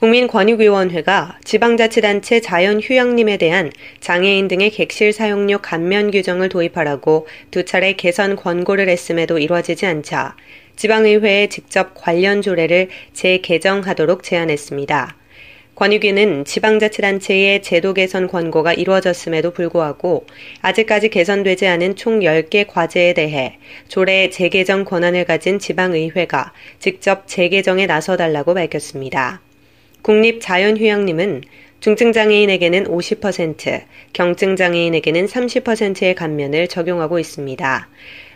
국민권익위원회가 지방자치단체 자연휴양림에 대한 장애인 등의 객실 사용료 감면 규정을 도입하라고 두 차례 개선 권고를 했음에도 이루어지지 않자 지방의회에 직접 관련 조례를 재개정하도록 제안했습니다. 권익위는 지방자치단체의 제도 개선 권고가 이루어졌음에도 불구하고 아직까지 개선되지 않은 총 10개 과제에 대해 조례 재개정 권한을 가진 지방의회가 직접 재개정에 나서달라고 밝혔습니다. 국립자연휴양림은 중증장애인에게는 50%, 경증장애인에게는 30%의 감면을 적용하고 있습니다.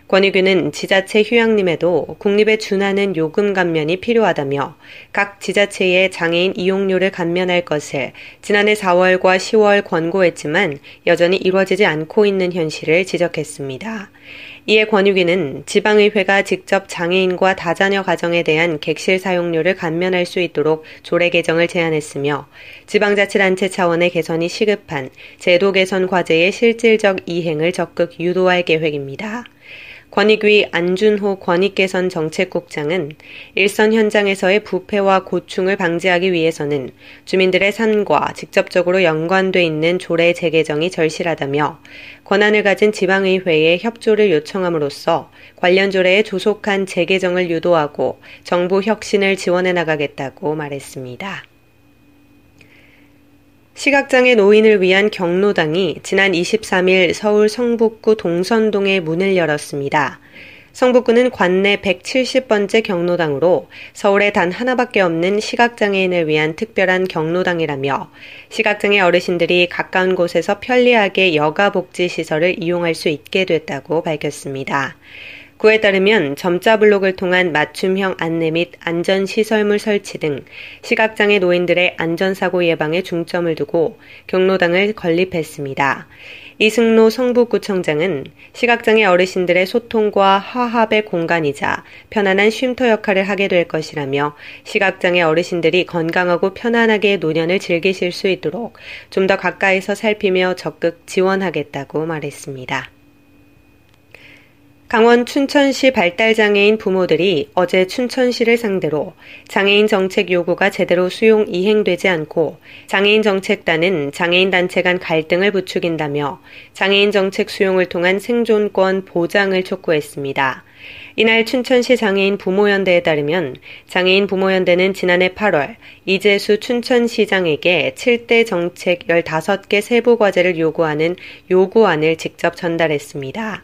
권익위는 지자체 휴양림에도 국립에 준하는 요금 감면이 필요하다며 각 지자체의 장애인 이용료를 감면할 것을 지난해 4월과 10월 권고했지만 여전히 이루어지지 않고 있는 현실을 지적했습니다. 이에 권익위는 지방의회가 직접 장애인과 다자녀 가정에 대한 객실 사용료를 감면할 수 있도록 조례 개정을 제안했으며 지방자치단체 차원의 개선이 시급한 제도 개선 과제의 실질적 이행을 적극 유도할 계획입니다. 권익위 안준호 권익개선 정책국장은 일선 현장에서의 부패와 고충을 방지하기 위해서는 주민들의 삶과 직접적으로 연관돼 있는 조례 재개정이 절실하다며 권한을 가진 지방의회에 협조를 요청함으로써 관련 조례의 조속한 재개정을 유도하고 정부 혁신을 지원해 나가겠다고 말했습니다. 시각장애 노인을 위한 경로당이 지난 23일 서울 성북구 동선동에 문을 열었습니다. 성북구는 관내 170번째 경로당으로 서울에 단 하나밖에 없는 시각장애인을 위한 특별한 경로당이라며 시각장애 어르신들이 가까운 곳에서 편리하게 여가복지 시설을 이용할 수 있게 됐다고 밝혔습니다. 구에 따르면 점자 블록을 통한 맞춤형 안내 및 안전시설물 설치 등 시각장애 노인들의 안전사고 예방에 중점을 두고 경로당을 건립했습니다. 이승로 성북구청장은 시각장애 어르신들의 소통과 화합의 공간이자 편안한 쉼터 역할을 하게 될 것이라며 시각장애 어르신들이 건강하고 편안하게 노년을 즐기실 수 있도록 좀 더 가까이서 살피며 적극 지원하겠다고 말했습니다. 강원 춘천시 발달장애인 부모들이 어제 춘천시를 상대로 장애인 정책 요구가 제대로 수용 이행되지 않고 장애인 정책단은 장애인 단체 간 갈등을 부추긴다며 장애인 정책 수용을 통한 생존권 보장을 촉구했습니다. 이날 춘천시 장애인 부모연대에 따르면 장애인 부모연대는 지난해 8월 이재수 춘천시장에게 7대 정책 15개 세부 과제를 요구하는 요구안을 직접 전달했습니다.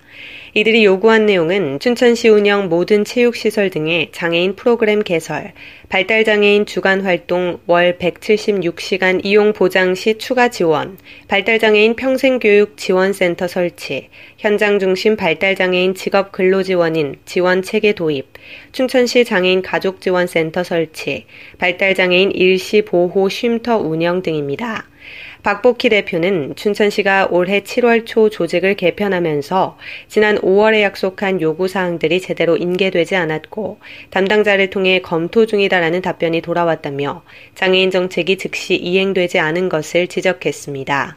이들이 요구한 내용은 춘천시 운영 모든 체육시설 등의 장애인 프로그램 개설, 발달장애인 주간 활동 월 176시간 이용 보장 시 추가 지원, 발달장애인 평생교육 지원센터 설치, 현장 중심 발달 장애인 직업 근로 지원인 지원 체계 도입, 춘천시 장애인 가족 지원 센터 설치, 발달 장애인 일시 보호 쉼터 운영 등입니다. 박복희 대표는 춘천시가 올해 7월 초 조직을 개편하면서 지난 5월에 약속한 요구사항들이 제대로 인계되지 않았고 담당자를 통해 검토 중이다라는 답변이 돌아왔다며 장애인 정책이 즉시 이행되지 않은 것을 지적했습니다.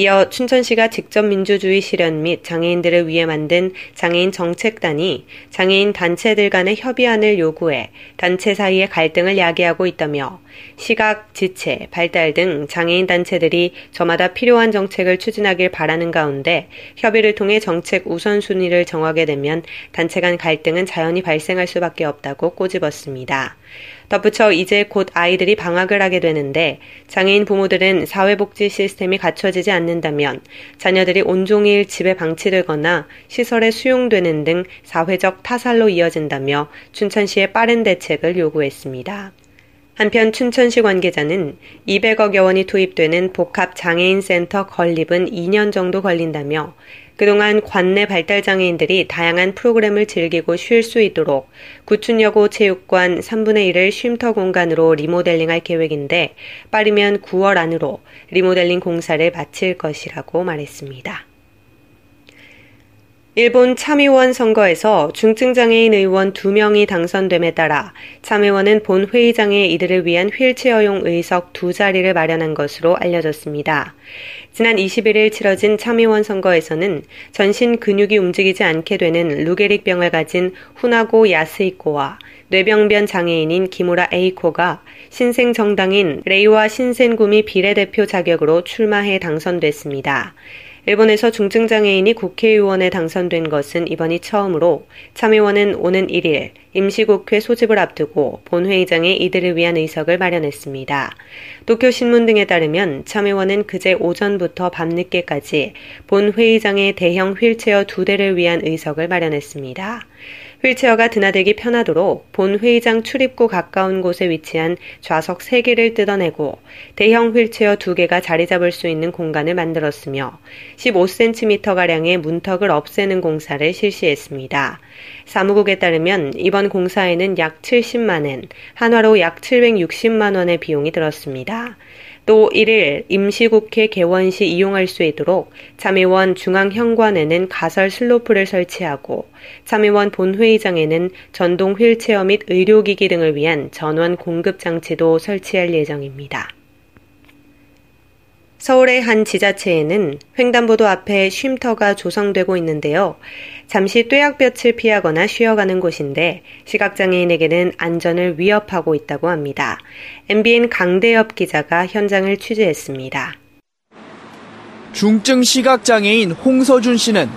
이어 춘천시가 직접 민주주의 실현 및 장애인들을 위해 만든 장애인 정책단이 장애인 단체들 간의 협의안을 요구해 단체 사이의 갈등을 야기하고 있다며 시각, 지체, 발달 등 장애인 단체들이 저마다 필요한 정책을 추진하길 바라는 가운데 협의를 통해 정책 우선순위를 정하게 되면 단체 간 갈등은 자연히 발생할 수밖에 없다고 꼬집었습니다. 덧붙여 이제 곧 아이들이 방학을 하게 되는데 장애인 부모들은 사회복지 시스템이 갖춰지지 않는다면 자녀들이 온종일 집에 방치되거나 시설에 수용되는 등 사회적 타살로 이어진다며 춘천시의 빠른 대책을 요구했습니다. 한편 춘천시 관계자는 200억여 원이 투입되는 복합 장애인 센터 건립은 2년 정도 걸린다며 그동안 관내 발달 장애인들이 다양한 프로그램을 즐기고 쉴 수 있도록 구춘여고 체육관 3분의 1을 쉼터 공간으로 리모델링할 계획인데 빠르면 9월 안으로 리모델링 공사를 마칠 것이라고 말했습니다. 일본 참의원 선거에서 중증장애인 의원 2명이 당선됨에 따라 참의원은 본 회의장에 이들을 위한 휠체어용 의석 두 자리를 마련한 것으로 알려졌습니다. 지난 21일 치러진 참의원 선거에서는 전신 근육이 움직이지 않게 되는 루게릭 병을 가진 후나고 야스이코와 뇌병변 장애인인 기무라 에이코가 신생 정당인 레이와 신센구미 비례대표 자격으로 출마해 당선됐습니다. 일본에서 중증장애인이 국회의원에 당선된 것은 이번이 처음으로 참의원은 오는 1일 임시국회 소집을 앞두고 본회의장에 이들을 위한 의석을 마련했습니다. 도쿄신문 등에 따르면 참의원은 그제 오전부터 밤늦게까지 본회의장에 대형 휠체어 두 대를 위한 의석을 마련했습니다. 휠체어가 드나들기 편하도록 본 회의장 출입구 가까운 곳에 위치한 좌석 3개를 뜯어내고 대형 휠체어 2개가 자리 잡을 수 있는 공간을 만들었으며 15cm가량의 문턱을 없애는 공사를 실시했습니다. 사무국에 따르면 이번 공사에는 약 70만엔, 한화로 약 760만 원의 비용이 들었습니다. 또 1일 임시국회 개원 시 이용할 수 있도록 참의원 중앙현관에는 가설 슬로프를 설치하고 참의원 본회의장에는 전동 휠체어 및 의료기기 등을 위한 전원 공급 장치도 설치할 예정입니다. 서울의 한 지자체에는 횡단보도 앞에 쉼터가 조성되고 있는데요. 잠시 뙤약볕을 피하거나 쉬어가는 곳인데 시각장애인에게는 안전을 위협하고 있다고 합니다. MBN 강대엽 기자가 현장을 취재했습니다. 중증 시각장애인 홍서준 씨는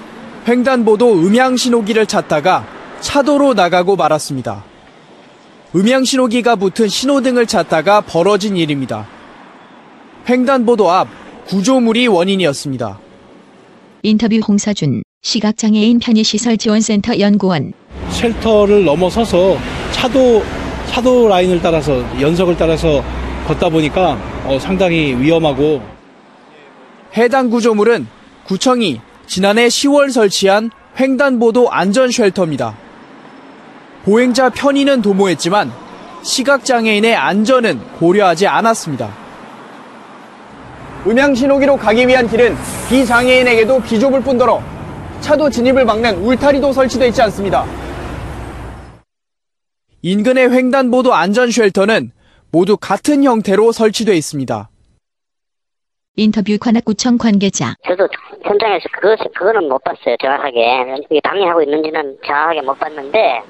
횡단보도 음향신호기를 찾다가 차도로 나가고 말았습니다. 음향신호기가 붙은 신호등을 찾다가 벌어진 일입니다. 횡단보도 앞 구조물이 원인이었습니다. 인터뷰 홍사준 시각장애인 편의시설 지원센터 연구원 쉘터를 넘어서서 차도 차도 라인을 따라서 연석을 따라서 걷다 보니까 어, 상당히 위험하고 해당 구조물은 구청이 지난해 10월 설치한 횡단보도 안전 쉘터입니다. 보행자 편의는 도모했지만 시각장애인의 안전은 고려하지 않았습니다. 음향신호기로 가기 위한 길은 비장애인에게도 비좁을 뿐더러 차도 진입을 막는 울타리도 설치되어 있지 않습니다. 인근의 횡단보도 안전 쉘터는 모두 같은 형태로 설치되어 있습니다. 인터뷰 관악구청 관계자. 저도 현장에서 그것, 그거는 못 봤어요, 정확하게. 이게 방해하고 있는지는 정확하게 못 봤는데.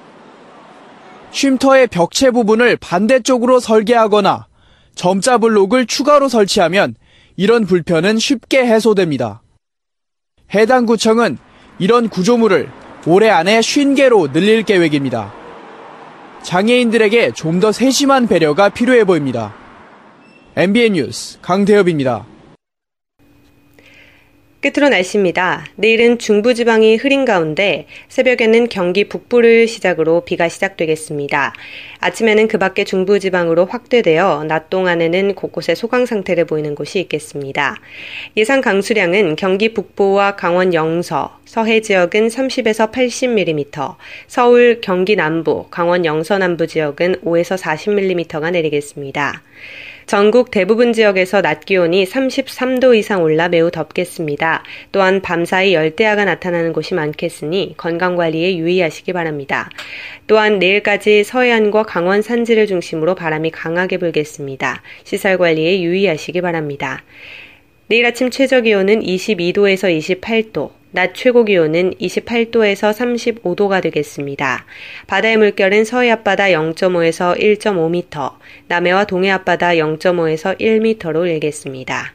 쉼터의 벽체 부분을 반대쪽으로 설계하거나 점자 블록을 추가로 설치하면 이런 불편은 쉽게 해소됩니다. 해당 구청은 이런 구조물을 올해 안에 50개로 늘릴 계획입니다. 장애인들에게 좀 더 세심한 배려가 필요해 보입니다. MBN 뉴스 강대엽입니다. 끝으로 날씨입니다. 내일은 중부지방이 흐린 가운데 새벽에는 경기 북부를 시작으로 비가 시작되겠습니다. 아침에는 그 밖에 중부지방으로 확대되어 낮 동안에는 곳곳에 소강 상태를 보이는 곳이 있겠습니다. 예상 강수량은 경기 북부와 강원 영서, 서해 지역은 30에서 80mm, 서울, 경기 남부, 강원 영서 남부 지역은 5에서 40mm가 내리겠습니다. 전국 대부분 지역에서 낮 기온이 33도 이상 올라 매우 덥겠습니다. 또한 밤사이 열대야가 나타나는 곳이 많겠으니 건강관리에 유의하시기 바랍니다. 또한 내일까지 서해안과 강원 산지를 중심으로 바람이 강하게 불겠습니다. 시설관리에 유의하시기 바랍니다. 내일 아침 최저 기온은 22도에서 28도, 낮 최고 기온은 28도에서 35도가 되겠습니다. 바다의 물결은 서해 앞바다 0.5에서 1.5m, 남해와 동해 앞바다 0.5에서 1m로 일겠습니다.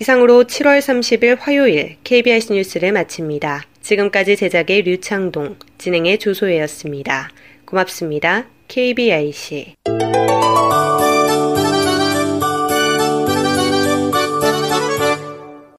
이상으로 7월 30일 화요일 KBS 뉴스를 마칩니다. 지금까지 제작의 류창동, 진행의 조소혜였습니다. 고맙습니다. KBIC